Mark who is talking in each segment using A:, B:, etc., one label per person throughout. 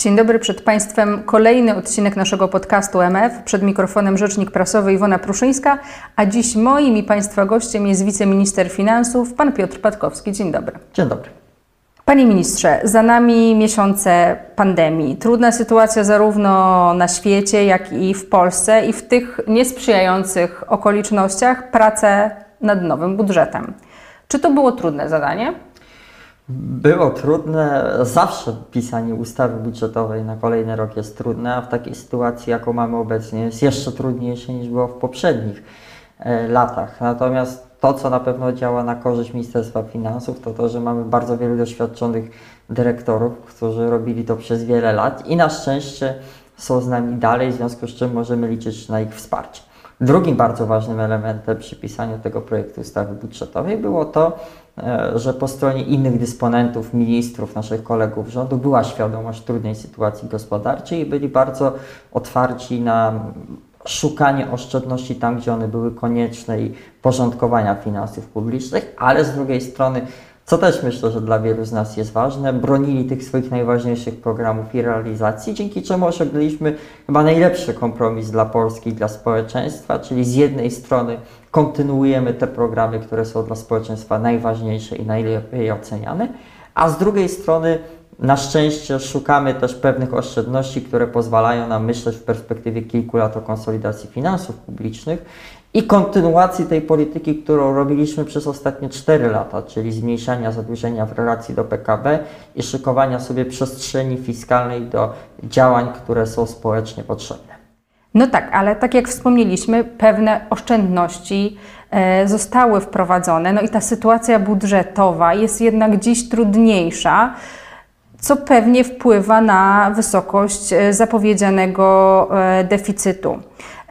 A: Dzień dobry, przed Państwem kolejny odcinek naszego podcastu MF. Przed mikrofonem rzecznik prasowy Iwona Pruszyńska, a dziś moim i Państwa gościem jest wiceminister finansów, pan Piotr Patkowski. Dzień dobry.
B: Dzień dobry.
A: Panie ministrze, za nami miesiące pandemii. Trudna sytuacja zarówno na świecie, jak i w Polsce i w tych niesprzyjających okolicznościach pracę nad nowym budżetem. Czy to było trudne zadanie?
B: Było trudne, zawsze pisanie ustawy budżetowej na kolejny rok jest trudne, a w takiej sytuacji, jaką mamy obecnie, jest jeszcze trudniejsze niż było w poprzednich e, latach. Natomiast to, co na pewno działa na korzyść Ministerstwa Finansów, to to, że mamy bardzo wielu doświadczonych dyrektorów, którzy robili to przez wiele lat i na szczęście są z nami dalej, w związku z czym możemy liczyć na ich wsparcie. Drugim bardzo ważnym elementem przy pisaniu tego projektu ustawy budżetowej było to, e, że po stronie innych dysponentów, ministrów, naszych kolegów rządu była świadomość trudnej sytuacji gospodarczej i byli bardzo otwarci na szukanie oszczędności tam, gdzie one były konieczne i porządkowania finansów publicznych, ale z drugiej strony co też myślę, że dla wielu z nas jest ważne, bronili tych swoich najważniejszych programów i realizacji, dzięki czemu osiągnęliśmy chyba najlepszy kompromis dla Polski i dla społeczeństwa, czyli z jednej strony kontynuujemy te programy, które są dla społeczeństwa najważniejsze i najlepiej oceniane, a z drugiej strony na szczęście szukamy też pewnych oszczędności, które pozwalają nam myśleć w perspektywie kilku lat o konsolidacji finansów publicznych i kontynuacji tej polityki, którą robiliśmy przez ostatnie 4 lata, czyli zmniejszania zadłużenia w relacji do PKB i szykowania sobie przestrzeni fiskalnej do działań, które są społecznie potrzebne.
A: No tak, ale tak jak wspomnieliśmy, pewne oszczędności e, zostały wprowadzone, no i ta sytuacja budżetowa jest jednak dziś trudniejsza co pewnie wpływa na wysokość e, zapowiedzianego e, deficytu.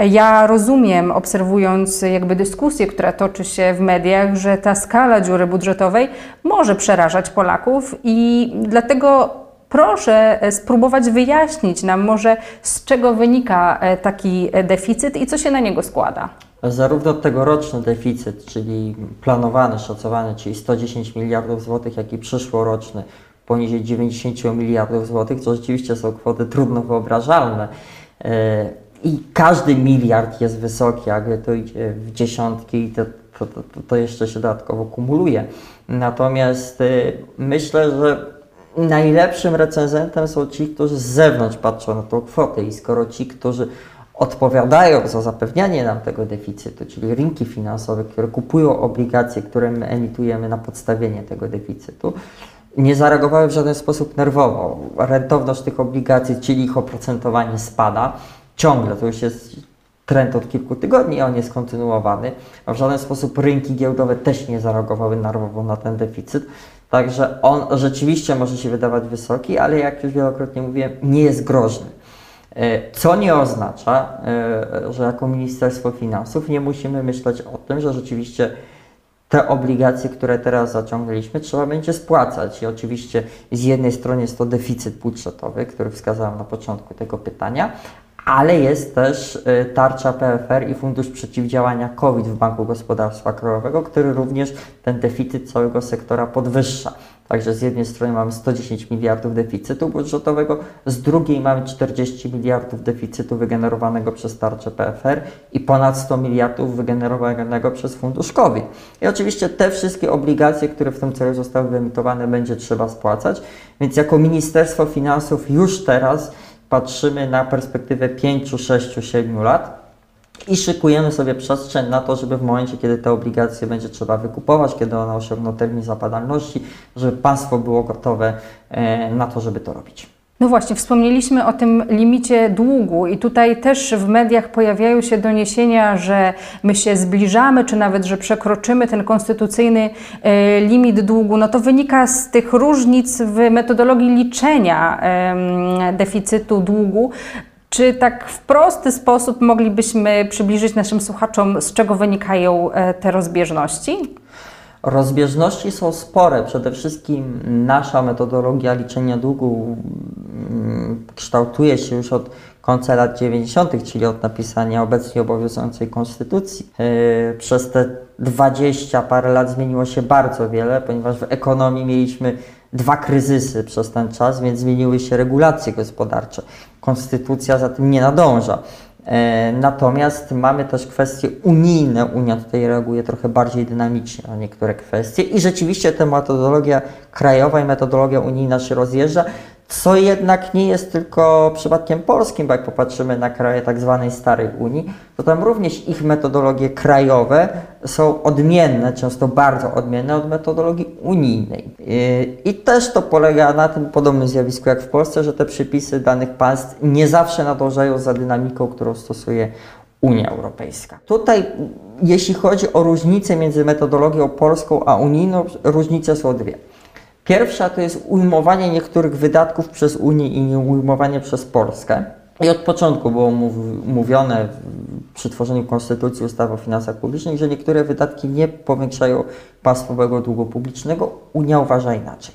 A: Ja rozumiem, obserwując jakby dyskusję, która toczy się w mediach, że ta skala dziury budżetowej może przerażać Polaków i dlatego proszę e, spróbować wyjaśnić nam może z czego wynika taki deficyt i co się na niego składa.
B: Zarówno tegoroczny deficyt, czyli planowany, szacowany, czyli 110 miliardów złotych, jak i przyszłoroczny poniżej 90 miliardów złotych, co rzeczywiście są kwoty trudno wyobrażalne. E, I każdy miliard jest wysoki, gdy to idzie w dziesiątki, to, to, to, to jeszcze się dodatkowo kumuluje. Natomiast e, myślę, że najlepszym recenzentem są ci, którzy z zewnątrz patrzą na tą kwotę i skoro ci, którzy odpowiadają za zapewnianie nam tego deficytu, czyli rynki finansowe, które kupują obligacje, które my emitujemy na podstawienie tego deficytu, nie zareagowały w żaden sposób nerwowo. Rentowność tych obligacji, czyli ich oprocentowanie spada ciągle. To już jest trend od kilku tygodni, on jest kontynuowany. A w żaden sposób rynki giełdowe też nie zareagowały nerwowo na ten deficyt. Także on rzeczywiście może się wydawać wysoki, ale jak już wielokrotnie mówiłem, nie jest groźny. E, co nie oznacza, e, że jako Ministerstwo Finansów nie musimy myśleć o tym, że rzeczywiście te obligacje, które teraz zaciągnęliśmy, trzeba będzie spłacać. I oczywiście z jednej strony jest to deficyt budżetowy, który wskazałem na początku tego pytania, ale jest też y, tarcza PFR i Fundusz Przeciwdziałania COVID w Banku Gospodarstwa Krajowego, który również ten deficyt całego sektora podwyższa. Także z jednej strony mamy 110 miliardów deficytu budżetowego, z drugiej mamy 40 miliardów deficytu wygenerowanego przez tarczę PFR i ponad 100 miliardów wygenerowanego przez fundusz COVID. I oczywiście te wszystkie obligacje, które w tym celu zostały wyemitowane, będzie trzeba spłacać. Więc jako Ministerstwo Finansów już teraz patrzymy na perspektywę 5, 6, 7 lat i szykujemy sobie przestrzeń na to, żeby w momencie, kiedy te obligacje będzie trzeba wykupować, kiedy one osiągną termin zapadalności, żeby państwo było gotowe e, na to, żeby to robić.
A: No właśnie, wspomnieliśmy o tym limicie długu i tutaj też w mediach pojawiają się doniesienia, że my się zbliżamy, czy nawet, że przekroczymy ten konstytucyjny e, limit długu. No to wynika z tych różnic w metodologii liczenia deficytu długu. Czy tak w prosty sposób moglibyśmy przybliżyć naszym słuchaczom, z czego wynikają e, te rozbieżności?
B: Rozbieżności są spore. Przede wszystkim nasza metodologia liczenia długu mm, kształtuje się już od końca lat 90., czyli od napisania obecnie obowiązującej konstytucji. E, przez te 20 parę lat zmieniło się bardzo wiele, ponieważ w ekonomii mieliśmy dwa kryzysy przez ten czas, więc zmieniły się regulacje gospodarcze. Konstytucja za tym nie nadąża. E, natomiast mamy też kwestie unijne. Unia tutaj reaguje trochę bardziej dynamicznie na niektóre kwestie i rzeczywiście ta metodologia krajowa i metodologia unijna się rozjeżdża co jednak nie jest tylko przypadkiem polskim, bo jak popatrzymy na kraje tak zwanej starej Unii, to tam również ich metodologie krajowe są odmienne, często bardzo odmienne od metodologii unijnej. I też to polega na tym podobnym zjawisku jak w Polsce, że te przepisy danych państw nie zawsze nadążają za dynamiką, którą stosuje Unia Europejska. Tutaj, jeśli chodzi o różnice między metodologią polską a unijną, różnice są dwie. Pierwsza to jest ujmowanie niektórych wydatków przez Unię i nie ujmowanie przez Polskę. I od początku było mówione przy tworzeniu Konstytucji ustawy o finansach publicznych, że niektóre wydatki nie powiększają państwowego długu publicznego. Unia uważa inaczej.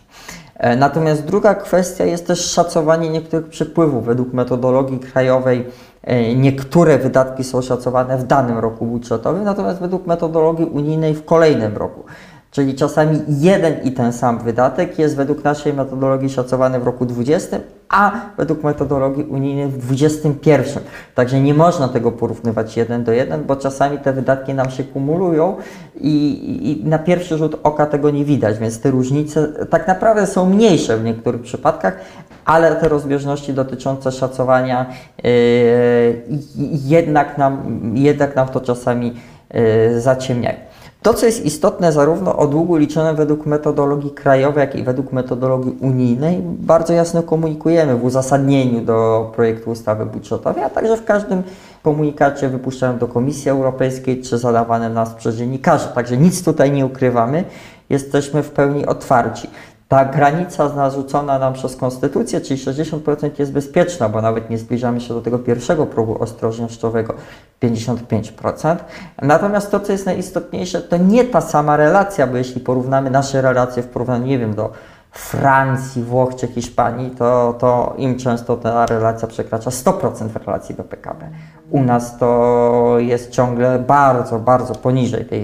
B: E, natomiast druga kwestia jest też szacowanie niektórych przepływów. Według metodologii krajowej e, niektóre wydatki są szacowane w danym roku budżetowym, natomiast według metodologii unijnej w kolejnym roku. Czyli czasami jeden i ten sam wydatek jest według naszej metodologii szacowany w roku 20, a według metodologii unijnej w 21. Także nie można tego porównywać jeden do jeden, bo czasami te wydatki nam się kumulują i, i na pierwszy rzut oka tego nie widać, więc te różnice tak naprawdę są mniejsze w niektórych przypadkach, ale te rozbieżności dotyczące szacowania yy, jednak, nam, jednak nam to czasami yy, zaciemniają. To, co jest istotne zarówno o długu liczonym według metodologii krajowej, jak i według metodologii unijnej, bardzo jasno komunikujemy w uzasadnieniu do projektu ustawy budżetowej, a także w każdym komunikacie wypuszczanym do Komisji Europejskiej czy zadawanym nas przez dziennikarzy. Także nic tutaj nie ukrywamy, jesteśmy w pełni otwarci ta granica narzucona nam przez Konstytucję, czyli 60% jest bezpieczna, bo nawet nie zbliżamy się do tego pierwszego progu ostrożnościowego 55%. Natomiast to, co jest najistotniejsze, to nie ta sama relacja, bo jeśli porównamy nasze relacje w porównaniu, nie wiem, do Francji, Włoch czy Hiszpanii, to, to im często ta relacja przekracza 100% w relacji do PKB. U nas to jest ciągle bardzo, bardzo poniżej tej,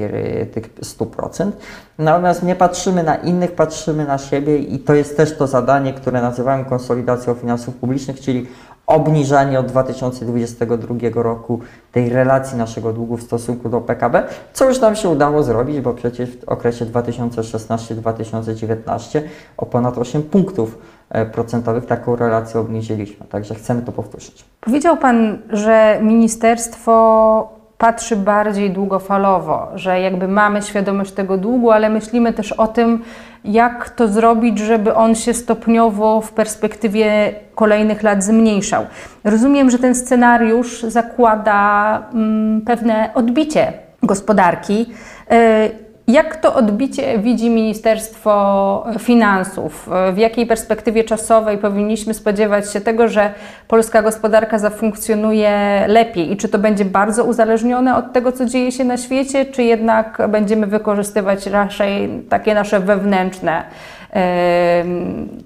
B: tych 100%. Natomiast nie patrzymy na innych, patrzymy na siebie i to jest też to zadanie, które nazywamy konsolidacją finansów publicznych, czyli obniżanie od 2022 roku tej relacji naszego długu w stosunku do PKB, co już nam się udało zrobić, bo przecież w okresie 2016-2019 o ponad 8 punktów e, procentowych taką relację obniżyliśmy. Także chcemy to powtórzyć.
A: Powiedział Pan, że ministerstwo patrzy bardziej długofalowo, że jakby mamy świadomość tego długu, ale myślimy też o tym, jak to zrobić, żeby on się stopniowo w perspektywie kolejnych lat zmniejszał. Rozumiem, że ten scenariusz zakłada mm, pewne odbicie gospodarki. Y, jak to odbicie widzi Ministerstwo Finansów? W jakiej perspektywie czasowej powinniśmy spodziewać się tego, że polska gospodarka zafunkcjonuje lepiej? I czy to będzie bardzo uzależnione od tego, co dzieje się na świecie, czy jednak będziemy wykorzystywać raczej takie nasze wewnętrzne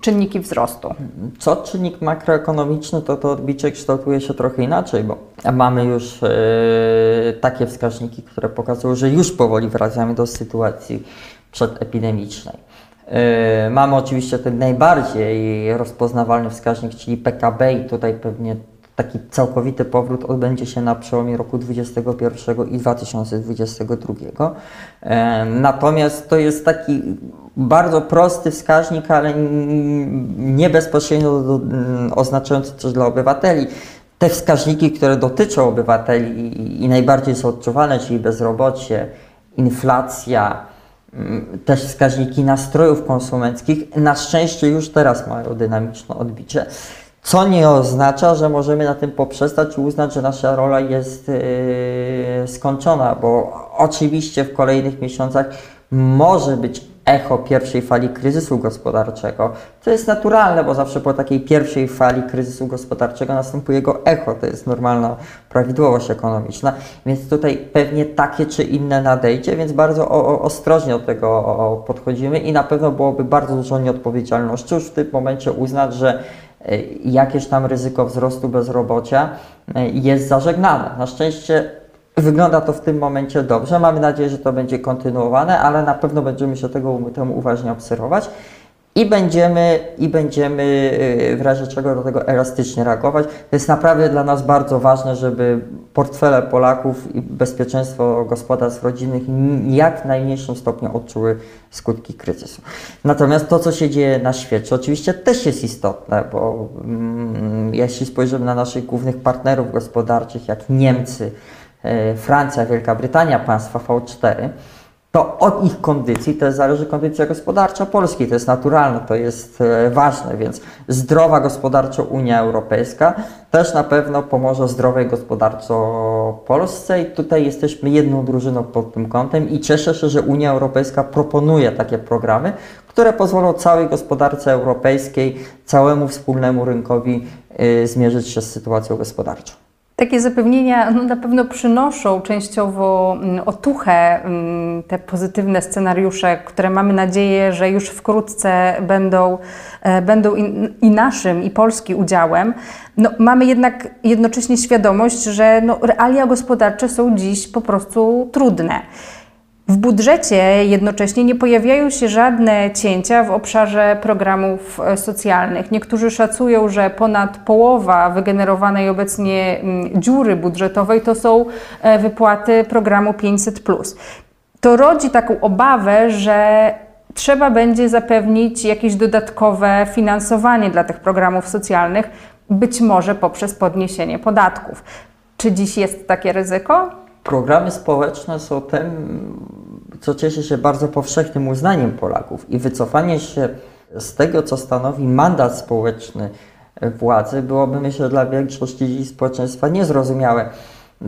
A: czynniki wzrostu.
B: Co czynnik makroekonomiczny, to to odbicie kształtuje się trochę inaczej, bo mamy już e, takie wskaźniki, które pokazują, że już powoli wracamy do sytuacji przedepidemicznej. E, mamy oczywiście ten najbardziej rozpoznawalny wskaźnik, czyli PKB i tutaj pewnie taki całkowity powrót odbędzie się na przełomie roku 2021 i 2022. Natomiast to jest taki bardzo prosty wskaźnik, ale nie bezpośrednio oznaczający coś dla obywateli. Te wskaźniki, które dotyczą obywateli i najbardziej są odczuwalne, czyli bezrobocie, inflacja, też wskaźniki nastrojów konsumenckich, na szczęście już teraz mają dynamiczne odbicie. Co nie oznacza, że możemy na tym poprzestać i uznać, że nasza rola jest yy, skończona, bo oczywiście w kolejnych miesiącach może być echo pierwszej fali kryzysu gospodarczego. To jest naturalne, bo zawsze po takiej pierwszej fali kryzysu gospodarczego następuje jego echo. To jest normalna prawidłowość ekonomiczna, więc tutaj pewnie takie czy inne nadejdzie, więc bardzo o, o, ostrożnie do tego podchodzimy i na pewno byłoby bardzo dużo nieodpowiedzialności już w tym momencie uznać, że jakieś tam ryzyko wzrostu bezrobocia e, jest zażegnane. Na szczęście wygląda to w tym momencie dobrze. Mamy nadzieję, że to będzie kontynuowane, ale na pewno będziemy się tego temu uważnie obserwować. I będziemy, I będziemy y, w razie czego do tego elastycznie reagować. To jest naprawdę dla nas bardzo ważne, żeby portfele Polaków i bezpieczeństwo gospodarstw rodzinnych jak najmniejszym stopniu odczuły skutki kryzysu. Natomiast to, co się dzieje na świecie, oczywiście też jest istotne, bo mm, jeśli spojrzymy na naszych głównych partnerów gospodarczych, jak Niemcy, y, Francja, Wielka Brytania, państwa V4, to od ich kondycji też zależy kondycja gospodarcza Polski. To jest naturalne, to jest e, ważne, więc zdrowa gospodarczo Unia Europejska też na pewno pomoże zdrowej gospodarczo Polsce i tutaj jesteśmy jedną drużyną pod tym kątem i cieszę się, że Unia Europejska proponuje takie programy, które pozwolą całej gospodarce europejskiej, całemu wspólnemu rynkowi y, zmierzyć się z sytuacją gospodarczą.
A: Takie zapewnienia no, na pewno przynoszą częściowo mm, otuchę mm, te pozytywne scenariusze, które mamy nadzieję, że już wkrótce będą, e, będą i, naszym, i Polski udziałem. No, mamy jednak jednocześnie świadomość, że no, realia gospodarcze są dziś po prostu trudne. W budżecie jednocześnie nie pojawiają się żadne cięcia w obszarze programów e, socjalnych. Niektórzy szacują, że ponad połowa wygenerowanej obecnie mm, dziury budżetowej to są e, wypłaty programu 500. To rodzi taką obawę, że trzeba będzie zapewnić jakieś dodatkowe finansowanie dla tych programów socjalnych, być może poprzez podniesienie podatków. Czy dziś jest takie ryzyko?
B: Programy społeczne są tym, co cieszy się bardzo powszechnym uznaniem Polaków i wycofanie się z tego, co stanowi mandat społeczny władzy, byłoby myślę dla większości społeczeństwa niezrozumiałe.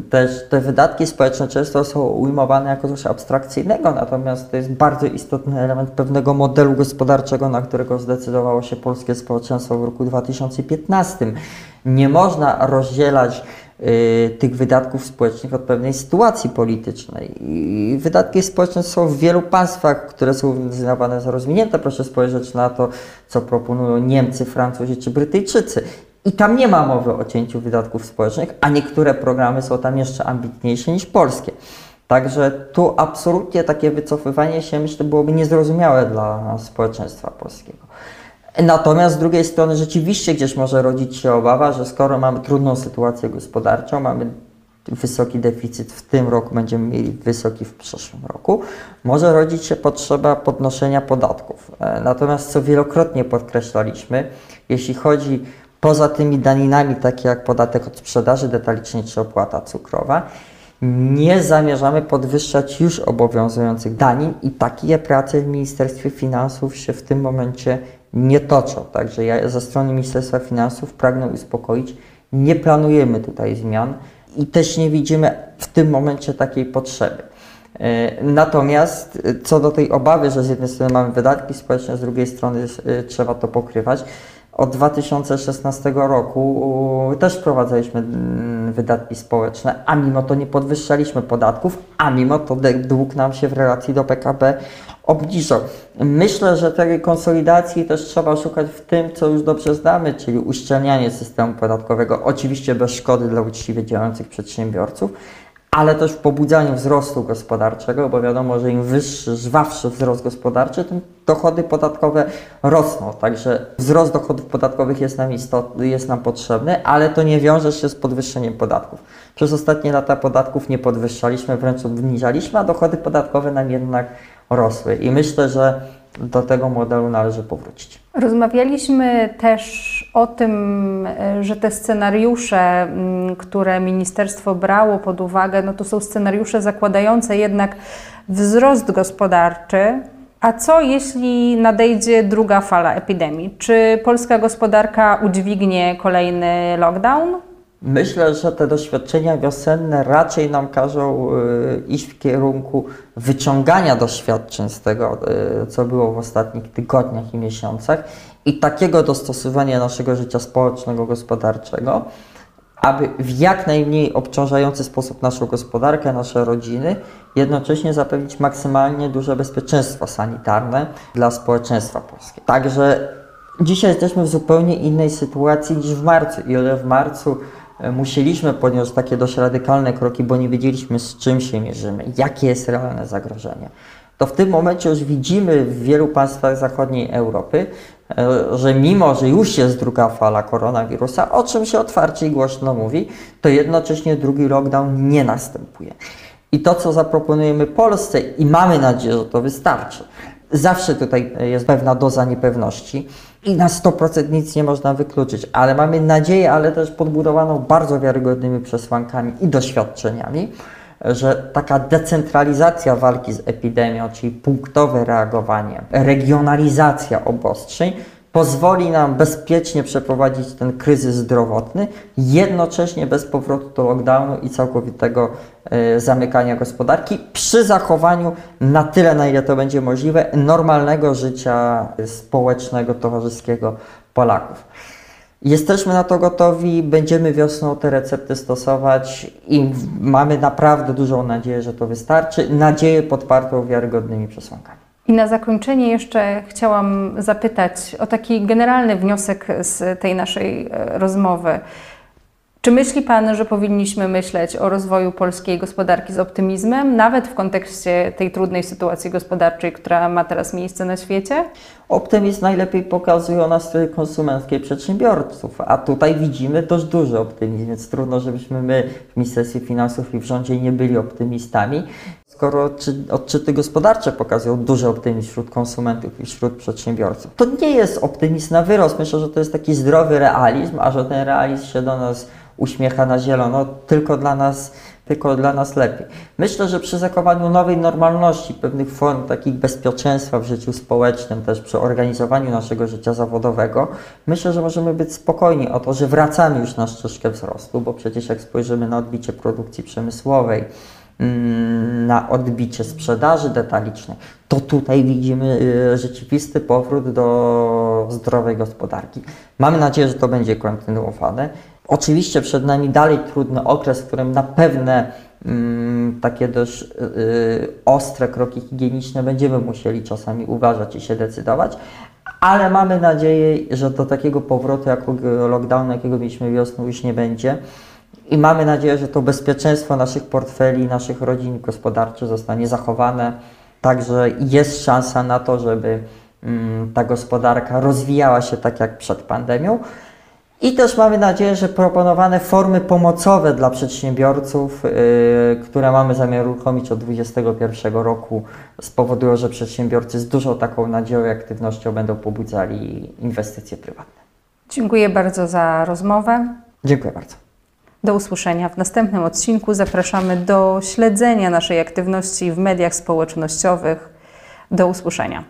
B: Też te wydatki społeczne często są ujmowane jako coś abstrakcyjnego, natomiast to jest bardzo istotny element pewnego modelu gospodarczego, na którego zdecydowało się polskie społeczeństwo w roku 2015. Nie można rozdzielać tych wydatków społecznych od pewnej sytuacji politycznej. I wydatki społeczne są w wielu państwach, które są uznawane za rozwinięte. Proszę spojrzeć na to, co proponują Niemcy, Francuzi czy Brytyjczycy. I tam nie ma mowy o cięciu wydatków społecznych, a niektóre programy są tam jeszcze ambitniejsze niż polskie. Także tu absolutnie takie wycofywanie się, myślę, byłoby niezrozumiałe dla społeczeństwa polskiego. Natomiast z drugiej strony rzeczywiście gdzieś może rodzić się obawa, że skoro mamy trudną sytuację gospodarczą, mamy wysoki deficyt w tym roku, będziemy mieli wysoki w przyszłym roku, może rodzić się potrzeba podnoszenia podatków. E, natomiast co wielokrotnie podkreślaliśmy, jeśli chodzi poza tymi daninami, takie jak podatek od sprzedaży detalicznej czy opłata cukrowa, nie zamierzamy podwyższać już obowiązujących danin i takie prace w Ministerstwie Finansów się w tym momencie nie toczą. Także ja ze strony Ministerstwa Finansów pragnę uspokoić, nie planujemy tutaj zmian i też nie widzimy w tym momencie takiej potrzeby. E, natomiast e, co do tej obawy, że z jednej strony mamy wydatki społeczne, z drugiej strony e, trzeba to pokrywać, od 2016 roku też wprowadzaliśmy mm, wydatki społeczne, a mimo to nie podwyższaliśmy podatków, a mimo to dług nam się w relacji do PKB obniżał. Myślę, że tej konsolidacji też trzeba szukać w tym, co już dobrze znamy, czyli uszczelnianie systemu podatkowego, oczywiście bez szkody dla uczciwie działających przedsiębiorców, ale też w pobudzaniu wzrostu gospodarczego, bo wiadomo, że im wyższy, żwawszy wzrost gospodarczy, tym dochody podatkowe rosną. Także wzrost dochodów podatkowych jest nam, istotny, jest nam potrzebny, ale to nie wiąże się z podwyższeniem podatków. Przez ostatnie lata podatków nie podwyższaliśmy, wręcz obniżaliśmy, a dochody podatkowe nam jednak rosły. I myślę, że do tego modelu należy powrócić.
A: Rozmawialiśmy też o tym, że te scenariusze, mm, które ministerstwo brało pod uwagę, no to są scenariusze zakładające jednak wzrost gospodarczy. A co jeśli nadejdzie druga fala epidemii? Czy polska gospodarka udźwignie kolejny lockdown?
B: Myślę, że te doświadczenia wiosenne raczej nam każą y, iść w kierunku wyciągania doświadczeń z tego, y, co było w ostatnich tygodniach i miesiącach i takiego dostosowania naszego życia społecznego, gospodarczego, aby w jak najmniej obciążający sposób naszą gospodarkę, nasze rodziny, jednocześnie zapewnić maksymalnie duże bezpieczeństwo sanitarne dla społeczeństwa polskiego. Także dzisiaj jesteśmy w zupełnie innej sytuacji niż w marcu. I ile w marcu musieliśmy podjąć takie dość radykalne kroki, bo nie wiedzieliśmy z czym się mierzymy, jakie jest realne zagrożenie. to w tym momencie już widzimy w wielu państwach zachodniej Europy, e, że mimo, że już jest druga fala koronawirusa, o czym się otwarcie i głośno mówi, to jednocześnie drugi lockdown nie następuje. I to, co zaproponujemy Polsce, i mamy nadzieję, że to wystarczy. Zawsze tutaj jest pewna doza niepewności i na 100% nic nie można wykluczyć, ale mamy nadzieję, ale też podbudowaną bardzo wiarygodnymi przesłankami i doświadczeniami, że taka decentralizacja walki z epidemią, czyli punktowe reagowanie, regionalizacja obostrzeń, pozwoli nam bezpiecznie przeprowadzić ten kryzys zdrowotny, jednocześnie bez powrotu do lockdownu i całkowitego e, zamykania gospodarki, przy zachowaniu na tyle, na ile to będzie możliwe, normalnego życia społecznego, towarzyskiego Polaków. Jesteśmy na to gotowi, będziemy wiosną te recepty stosować i mamy naprawdę dużą nadzieję, że to wystarczy. Nadzieję podpartą wiarygodnymi przesłankami.
A: I na zakończenie jeszcze chciałam zapytać o taki generalny wniosek z tej naszej e, rozmowy. Czy myśli Pan, że powinniśmy myśleć o rozwoju polskiej gospodarki z optymizmem, nawet w kontekście tej trudnej sytuacji gospodarczej, która ma teraz miejsce na świecie?
B: Optymizm najlepiej pokazują nastroje konsumenckie przedsiębiorców, a tutaj widzimy dość duży optymizm, więc trudno, żebyśmy my w Ministerstwie Finansów i w rządzie nie byli optymistami. Skoro odczyty gospodarcze pokazują duży optymizm wśród konsumentów i wśród przedsiębiorców, to nie jest optymizm na wyrost. Myślę, że to jest taki zdrowy realizm, a że ten realizm się do nas uśmiecha na zielono, tylko dla nas, tylko dla nas lepiej. Myślę, że przy zachowaniu nowej normalności, pewnych form takich bezpieczeństwa w życiu społecznym, też przy organizowaniu naszego życia zawodowego, myślę, że możemy być spokojni o to, że wracamy już na ścieżkę wzrostu, bo przecież jak spojrzymy na odbicie produkcji przemysłowej, mm, na odbicie sprzedaży detalicznej, to tutaj widzimy y, rzeczywisty powrót do zdrowej gospodarki. Mamy nadzieję, że to będzie kontynuowane. Oczywiście przed nami dalej trudny okres, w którym na pewne mm, takie dość y, ostre kroki higieniczne będziemy musieli czasami uważać i się decydować, ale mamy nadzieję, że do takiego powrotu jak lockdownu, jakiego mieliśmy wiosną, już nie będzie. I mamy nadzieję, że to bezpieczeństwo naszych portfeli, naszych rodzin gospodarczych zostanie zachowane. Także jest szansa na to, żeby mm, ta gospodarka rozwijała się tak jak przed pandemią. I też mamy nadzieję, że proponowane formy pomocowe dla przedsiębiorców, yy, które mamy zamiar uruchomić od 2021 roku, spowodują, że przedsiębiorcy z dużą taką nadzieją i aktywnością będą pobudzali inwestycje prywatne.
A: Dziękuję bardzo za rozmowę.
B: Dziękuję bardzo.
A: Do usłyszenia w następnym odcinku. Zapraszamy do śledzenia naszej aktywności w mediach społecznościowych. Do usłyszenia.